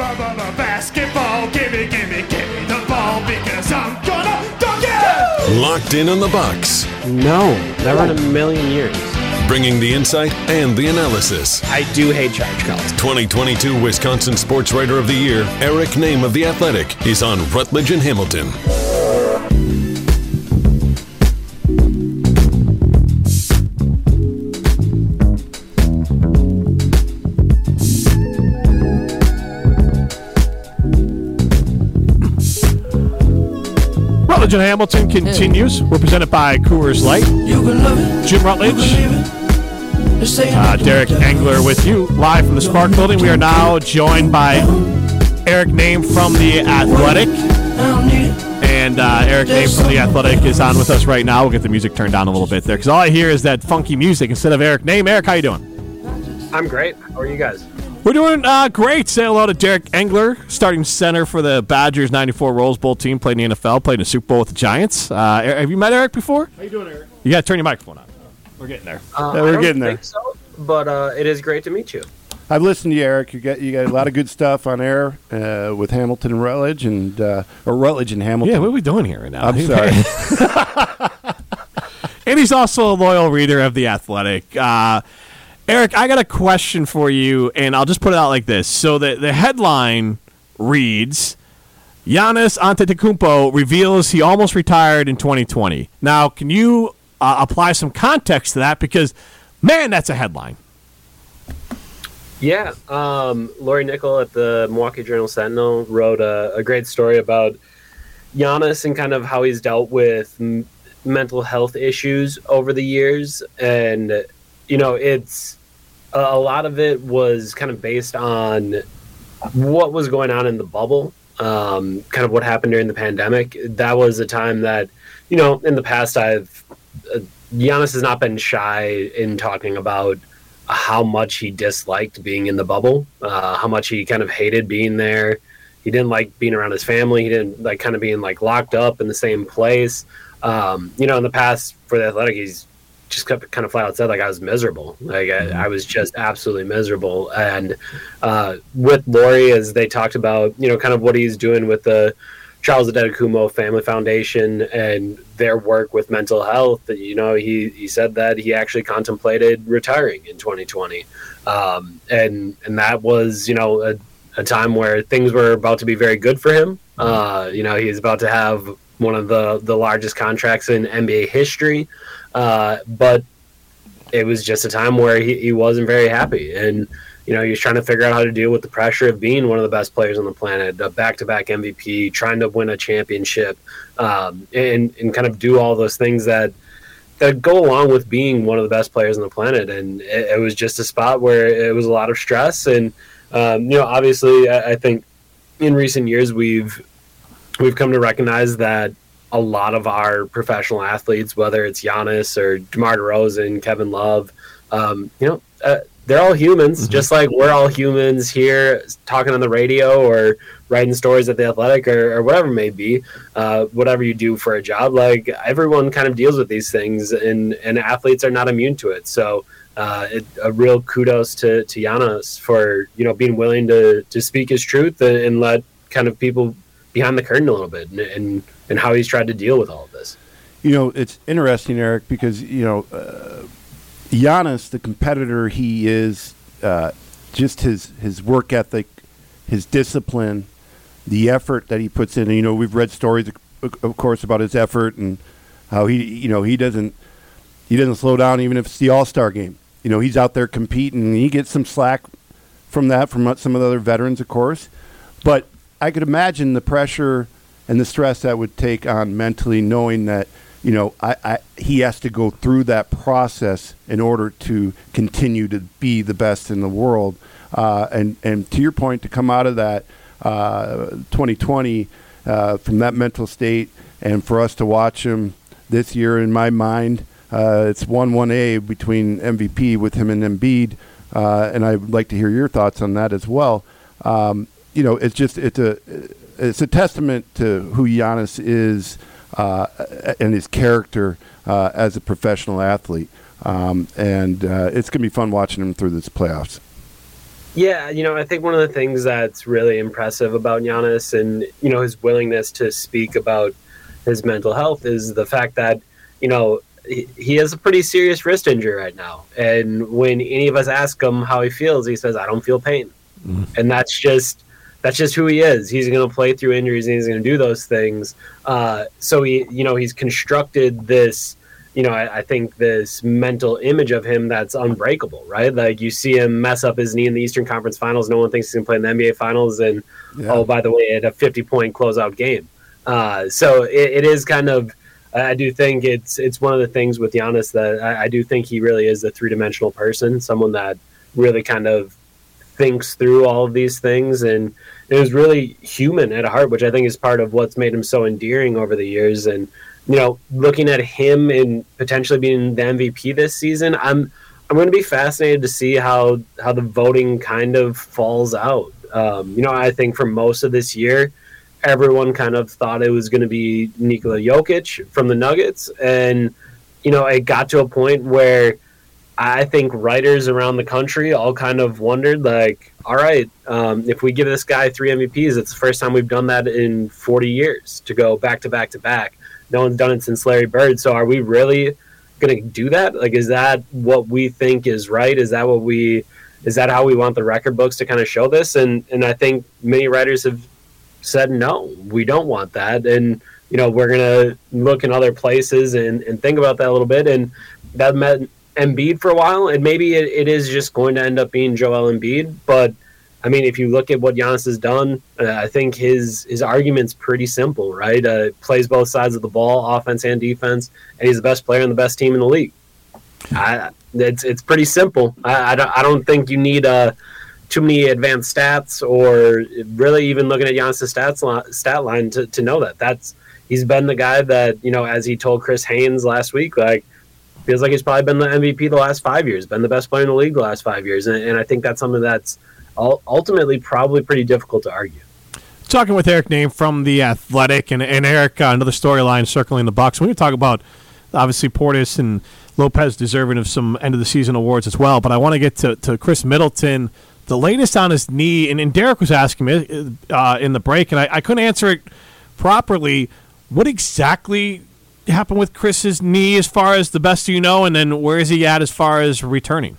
Basketball, gimme, gimme, gimme the ball because I'm gonna dunk it! Locked in on the Bucks, No, never in a million years. bringing the insight and the analysis. I do hate charge calls. 2022 Wisconsin Sports Writer of the Year, Eric Nehm of The Athletic, is on Rutledge and Hamilton. Rutledge and Hamilton continues. We're presented by Coors Light. Jim Rutledge, uh, Derek Engler with you live from the Spark Building. We are now joined by Eric Nehm from The Athletic. And uh, Eric Nehm from The Athletic is on with us right now. We'll get the music turned down a little bit there because all I hear is that funky music instead of Eric Nehm. Eric, how you doing? I'm great. How are you guys? We're doing uh, great. Say hello to Derek Engler, starting center for the Badgers 94 Rose Bowl team, played in the NFL, played in the Super Bowl with the Giants. Uh, have you met Eric before? How you doing, Eric? You got to turn your microphone on. We're getting there. Uh, Yeah, we're don't getting there. think so, but uh, it is great to meet you. I've listened to you, Eric. You got you got a lot of good stuff on air uh, with Hamilton and Rutledge, and uh, or Rutledge and Hamilton. Yeah, what are we doing here right now? I'm sorry. and he's also a loyal reader of The Athletic. Uh, Eric, I got a question for you, and I'll just put it out like this. So the, the headline reads Giannis Antetokounmpo reveals he almost retired in 2020. Now, can you uh, apply some context to that? Because, man, that's a headline. Yeah, um, Lori Nickel at the Milwaukee Journal Sentinel wrote a, a great story about Giannis and kind of how he's dealt with m- mental health issues over the years, and you know, it's a, a lot of it was kind of based on what was going on in the bubble, um, kind of what happened during the pandemic. That was a time that, you know, in the past, I've uh, Giannis has not been shy in talking about how much he disliked being in the bubble, uh, how much he kind of hated being there. He didn't like being around his family. He didn't like kind of being like locked up in the same place. Um, you know, in the past for the athletic, he's just kept kind of flat out said like I was miserable. Like I, I was just absolutely miserable. And uh, with Lori, as they talked about, you know, kind of what he's doing with the Charles Antetokounmpo Family Foundation and their work with mental health. You know, he, he said that he actually contemplated retiring in 2020, um, and and that was you know a, a time where things were about to be very good for him. Uh, you know, he's about to have one of the the largest contracts in NBA history, uh, but it was just a time where he, he wasn't very happy and you know, he was trying to figure out how to deal with the pressure of being one of the best players on the planet, a back-to-back MVP, trying to win a championship, um, and and kind of do all those things that that go along with being one of the best players on the planet. And it, it was just a spot where it was a lot of stress. And um, you know, obviously, I, I think in recent years we've we've come to recognize that a lot of our professional athletes, whether it's Giannis or DeMar DeRozan, Kevin Love, um, you know, uh, they're all humans, just like we're all humans here talking on the radio or writing stories at the athletic or, or whatever it may be. Uh, whatever you do for a job, like everyone kind of deals with these things, and, and athletes are not immune to it. So, uh, it, a real kudos to, to Giannis for you know being willing to, to speak his truth and, and let kind of people behind the curtain a little bit and, and and how he's tried to deal with all of this. You know, it's interesting, Eric, because you know, uh, Giannis, the competitor he is, uh, just his his work ethic, his discipline, the effort that he puts in. And, you know, we've read stories, of course, about his effort and how he, you know, he doesn't he doesn't slow down even if it's the All Star game. You know, he's out there competing, and he gets some slack from that from some of the other veterans, of course. But I could imagine the pressure and the stress that would take on mentally, knowing that you know I, I he has to go through that process in order to continue to be the best in the world. Uh, and and to your point, to come out of that uh, 2020 uh, from that mental state, and for us to watch him this year, in my mind, uh, it's one one A between MVP with him and Embiid, uh, and I'd like to hear your thoughts on that as well. Um, you know, it's just it's a it's a testament to who Giannis is uh, and his character uh, as a professional athlete, um, and uh, it's gonna be fun watching him through this playoffs. Yeah, you know, I think one of the things that's really impressive about Giannis and you know his willingness to speak about his mental health is the fact that you know he, he has a pretty serious wrist injury right now, and when any of us ask him how he feels, he says, "I don't feel pain," mm. and that's just that's just who he is. He's going to play through injuries and he's going to do those things. Uh, so he, you know, he's constructed this you know, I, I, think this mental image of him that's unbreakable, right? Like you see him mess up his knee in the Eastern Conference Finals. No one thinks he's going to play in the NBA Finals. And yeah. oh, by the way, at a 50 point closeout game. Uh, so it, it is kind of, I do think it's it's one of the things with Giannis that I, I do think he really is a three dimensional person, someone that really kind of thinks through all of these things and is really human at heart, which I think is part of what's made him so endearing over the years. And you know, looking at him and potentially being the MVP this season, I'm I'm going to be fascinated to see how how the voting kind of falls out. Um, you know, I think for most of this year, everyone kind of thought it was going to be Nikola Jokic from the Nuggets, and you know, it got to a point where I think writers around the country all kind of wondered, like, all right, um, if we give this guy three MVPs, it's the first time we've done that in 40 years to go back to back to back no one's done it since Larry Bird. So are we really going to do that? Like, is that what we think is right? Is that what we is that how we want the record books to kind of show this? And and I think many writers have said no, we don't want that, and you know we're gonna look in other places and and think about that a little bit. And that meant Embiid for a while, and maybe it, it is just going to end up being Joel Embiid, but I mean, if you look at what Giannis has done, uh, I think his his argument's pretty simple, right? Uh, plays both sides of the ball, offense and defense, and he's the best player and the best team in the league. I, it's it's pretty simple. I, I, don't, I don't think you need uh, too many advanced stats or really even looking at Giannis' stats stat line to, to know that that's he's been the guy that you know, as he told Chris Haynes last week, like feels like he's probably been the MVP the last five years, been the best player in the league the last five years, and, and I think that's something that's ultimately probably pretty difficult to argue. Talking with Eric Nehm from the Athletic, and, and Eric, uh, another storyline circling the Bucks. We're going to talk about obviously Portis and Lopez deserving of some end of the season awards as well. But I want to get to, to Khris Middleton, the latest on his knee, and, and Derek was asking me uh, in the break, and I, I couldn't answer it properly. What exactly happened with Khris's knee, as far as the best you know, and then where is he at as far as returning?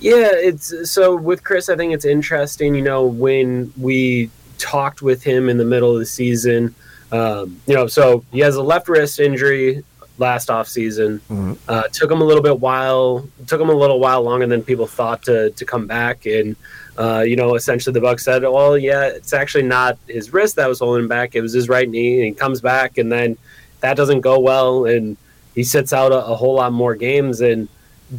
Yeah, it's so with Khris, I think it's interesting. You know, when we talked with him in the middle of the season, um, you know, so he has a left wrist injury last off season. Mm-hmm. Uh, took him a little bit while. Took him a little while longer than people thought to to come back. And uh, you know, essentially the Bucks said, "Well, yeah, it's actually not his wrist that was holding him back. It was his right knee." And he comes back, and then that doesn't go well, and he sits out a, a whole lot more games. And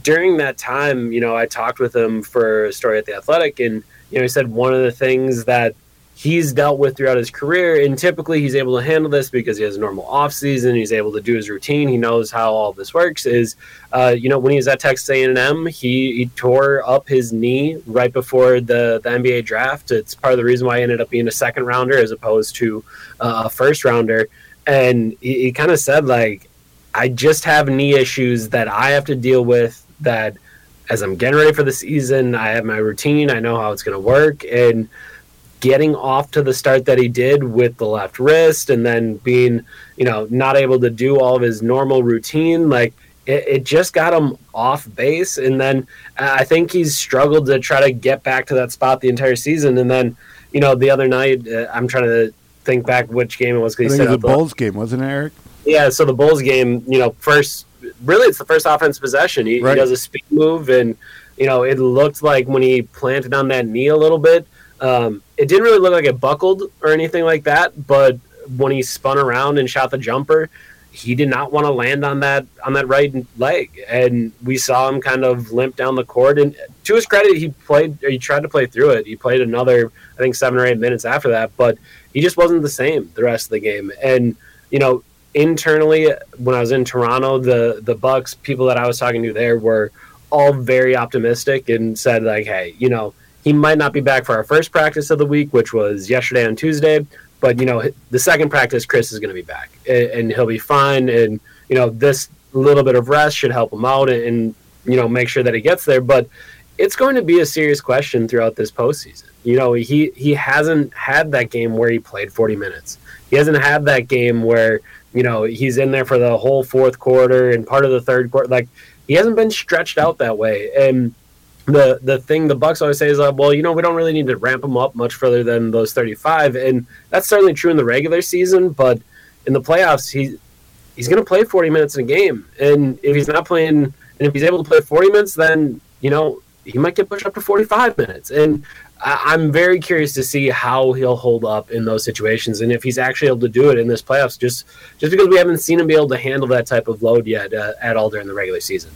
during that time, you know, I talked with him for a story at the Athletic, and you know, he said one of the things that he's dealt with throughout his career, and typically he's able to handle this because he has a normal off season. He's able to do his routine. He knows how all this works. Is uh, you know, when he was at Texas A&M, he, he tore up his knee right before the the NBA draft. It's part of the reason why he ended up being a second rounder as opposed to uh, a first rounder. And he, he kind of said like I just have knee issues that I have to deal with that as I'm getting ready for the season, I have my routine, I know how it's going to work. And getting off to the start that he did with the left wrist and then being, you know, not able to do all of his normal routine like it, it just got him off base. And then I think he's struggled to try to get back to that spot the entire season. And then, you know, the other night uh, I'm trying to think back which game it was because he said it was the Bulls game, wasn't it, Eric? Yeah, so the Bulls game, you know, first really it's the first offense possession. He, right. he, does a speed move, and you know it looked like when he planted on that knee a little bit, um, it didn't really look like it buckled or anything like that. But when he spun around and shot the jumper, he did not want to land on that on that right leg, and we saw him kind of limp down the court. And to his credit, he played. he tried to play through it. He played another, I think, seven or eight minutes after that, but he just wasn't the same the rest of the game. And you know, internally when I was in Toronto, the the Bucks people that I was talking to there were all very optimistic and said like, hey, you know, he might not be back for our first practice of the week, which was yesterday on Tuesday, but you know, the second practice, Khris is going to be back and, and, he'll be fine, and you know, this little bit of rest should help him out and, and you know make sure that he gets there, but it's going to be a serious question throughout this postseason. You know, he he hasn't had that game where he played 40 minutes. He hasn't had that game where you know he's in there for the whole fourth quarter and part of the third quarter. Like he hasn't been stretched out that way. And the the thing the Bucks always say is, uh, well, you know, we don't really need to ramp him up much further than those 35, and that's certainly true in the regular season. But in the playoffs, he he's going to play 40 minutes in a game, and if he's not playing, and if he's able to play 40 minutes, then you know he might get pushed up to 45 minutes. And I, am very curious to see how he'll hold up in those situations, and if he's actually able to do it in this playoffs. Just just because we haven't seen him be able to handle that type of load yet uh, at all during the regular season.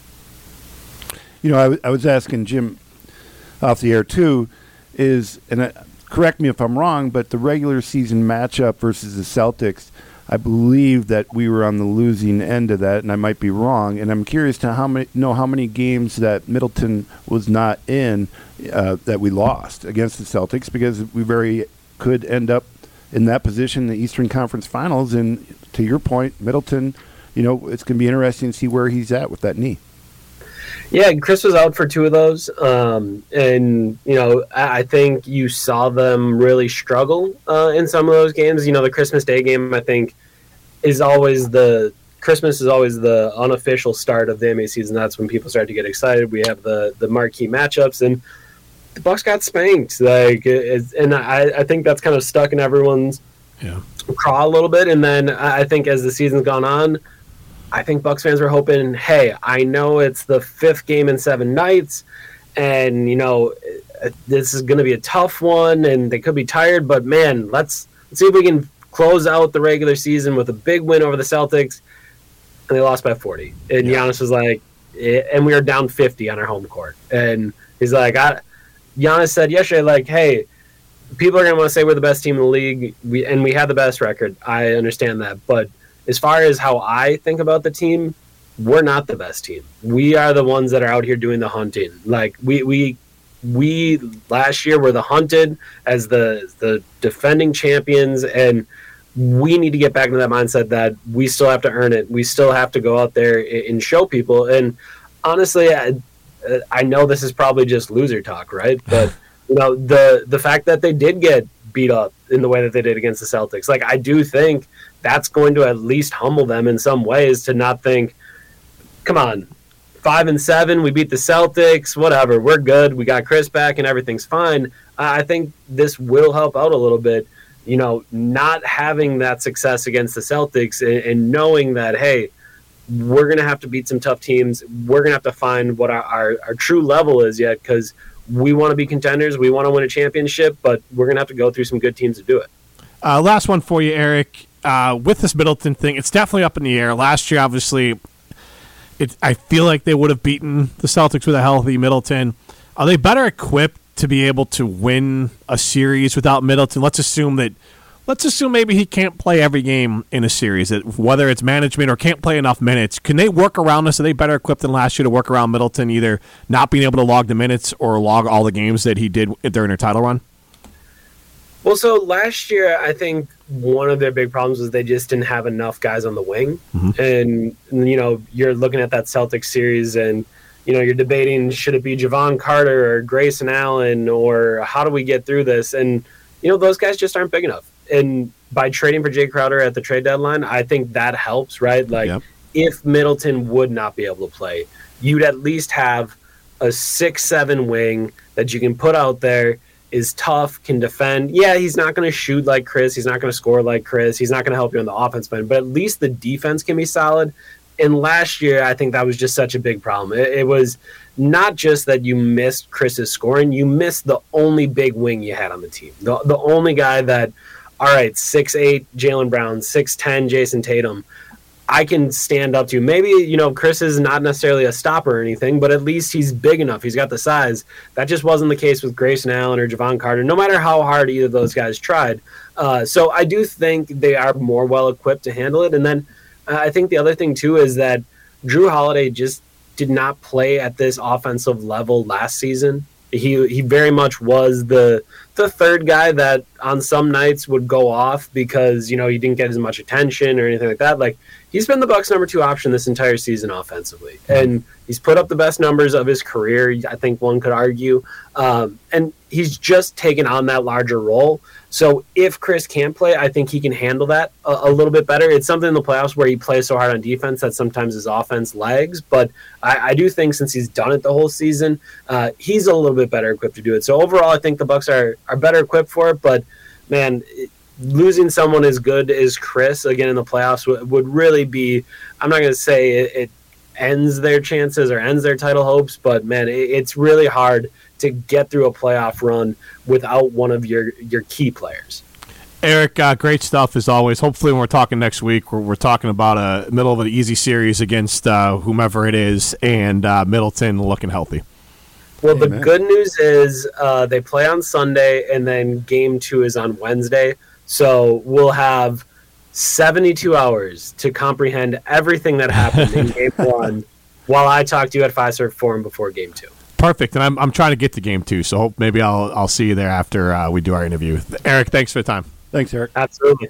You know, I, w- I was asking Jim off the air too. Is and I, correct me if I'm wrong, but the regular season matchup versus the Celtics I believe that we were on the losing end of that, and I might be wrong. And I'm curious to how many know how many games that Middleton was not in uh, that we lost against the Celtics because we very could end up in that position in the Eastern Conference Finals. And to your point, Middleton, you know, it's going to be interesting to see where he's at with that knee. Yeah, Khris was out for two of those, um, and you know I, think you saw them really struggle uh, in some of those games. You know, the Christmas Day game I think is always the Christmas is always the unofficial start of the NBA season. That's when people start to get excited. We have the the marquee matchups, and the Bucks got spanked. Like, and I, I think that's kind of stuck in everyone's yeah. craw a little bit. And then I think as the season's gone on I think Bucks fans were hoping, hey, I know it's the fifth game in seven nights, and you know this is going to be a tough one, and they could be tired, but man, let's, let's see if we can close out the regular season with a big win over the Celtics, and they lost by 40. And yeah. Giannis was like, eh, and we were down 50 on our home court, and he's like, I, Giannis said yesterday, like, hey, people are going to want to say we're the best team in the league, we, and we have the best record. I understand that, but as far as how I think about the team, we're not the best team. We are the ones that are out here doing the hunting. Like we we we last year were the hunted as the the defending champions and we need to get back into that mindset that we still have to earn it. We still have to go out there and show people. And honestly, I, I know this is probably just loser talk, right? But you know the the fact that they did get beat up in the way that they did against the Celtics, like I do think that's going to at least humble them in some ways to not think, come on, five and seven, we beat the Celtics, whatever, we're good, we got Khris back, and everything's fine. I think this will help out a little bit. You know, not having that success against the Celtics and, and knowing that, hey, we're going to have to beat some tough teams. We're going to have to find what our, our, our true level is yet because we want to be contenders. We want to win a championship, but we're going to have to go through some good teams to do it. Uh, last one for you, Eric uh, with this Middleton thing, it's definitely up in the air. Last year, obviously, it, I feel like they would have beaten the Celtics with a healthy Middleton. Are they better equipped to be able to win a series without Middleton? Let's assume that. Let's assume maybe he can't play every game in a series, whether it's management or can't play enough minutes. Can they work around this? Are they better equipped than last year to work around Middleton, either not being able to log the minutes or log all the games that he did during their title run? Well, so last year, I think one of their big problems was they just didn't have enough guys on the wing. Mm-hmm. And, you know, you're looking at that Celtics series and, you know, you're debating should it be Jevon Carter or Grayson Allen or how do we get through this? And, you know, those guys just aren't big enough. And by trading for Jae Crowder at the trade deadline, I think that helps, right? Like, yep. if Middleton would not be able to play, you'd at least have a six seven wing that you can put out there is tough, can defend. Yeah, he's not going to shoot like Khris. He's not going to score like Khris. He's not going to help you on the offense end, but at least the defense can be solid. And last year, I think that was just such a big problem. It, it was not just that you missed Khris's scoring, you missed the only big wing you had on the team. The, the only guy that, all right, six eight Jaylen Brown, 6'10 Jayson Tatum I can stand up to. Maybe, you know, Khris is not necessarily a stopper or anything, but at least he's big enough. He's got the size. That just wasn't the case with Grayson Allen or Jevon Carter, no matter how hard either of those guys tried. Uh, so I do think they are more well equipped to handle it. And then uh, I think the other thing, too, is that Jrue Holiday just did not play at this offensive level last season. He he very much was the the third guy that on some nights would go off because you know he didn't get as much attention or anything like that. Like he's been the Bucks' number two option this entire season offensively, and he's put up the best numbers of his career. I think one could argue, um, and he's just taken on that larger role. So if Khris can't play, I think he can handle that a, a, little bit better. It's something in the playoffs where he plays so hard on defense that sometimes his offense lags. But I, I do think since he's done it the whole season, uh, he's a little bit better equipped to do it. So overall, I think the Bucks are are better equipped for it. But man. It, losing someone as good as Khris again in the playoffs would, would really be. I'm not going to say it, it, ends their chances or ends their title hopes, but man, it, it's really hard to get through a playoff run without one of your your key players. Eric, uh, great stuff as always. Hopefully, when we're talking next week, we're, we're talking about a middle of an easy series against uh, whomever it is, and uh, Middleton looking healthy. Well, Amen. the good news is uh, they play on Sunday, and then game two is on Wednesday. So we'll have 72 hours to comprehend everything that happened in game one while I talk to you at Fiserv Forum before game two. Perfect, and I'm, I'm trying to get to game two, so maybe I'll I'll see you there after uh, we do our interview. Eric, thanks for the time. Thanks, Eric. Absolutely.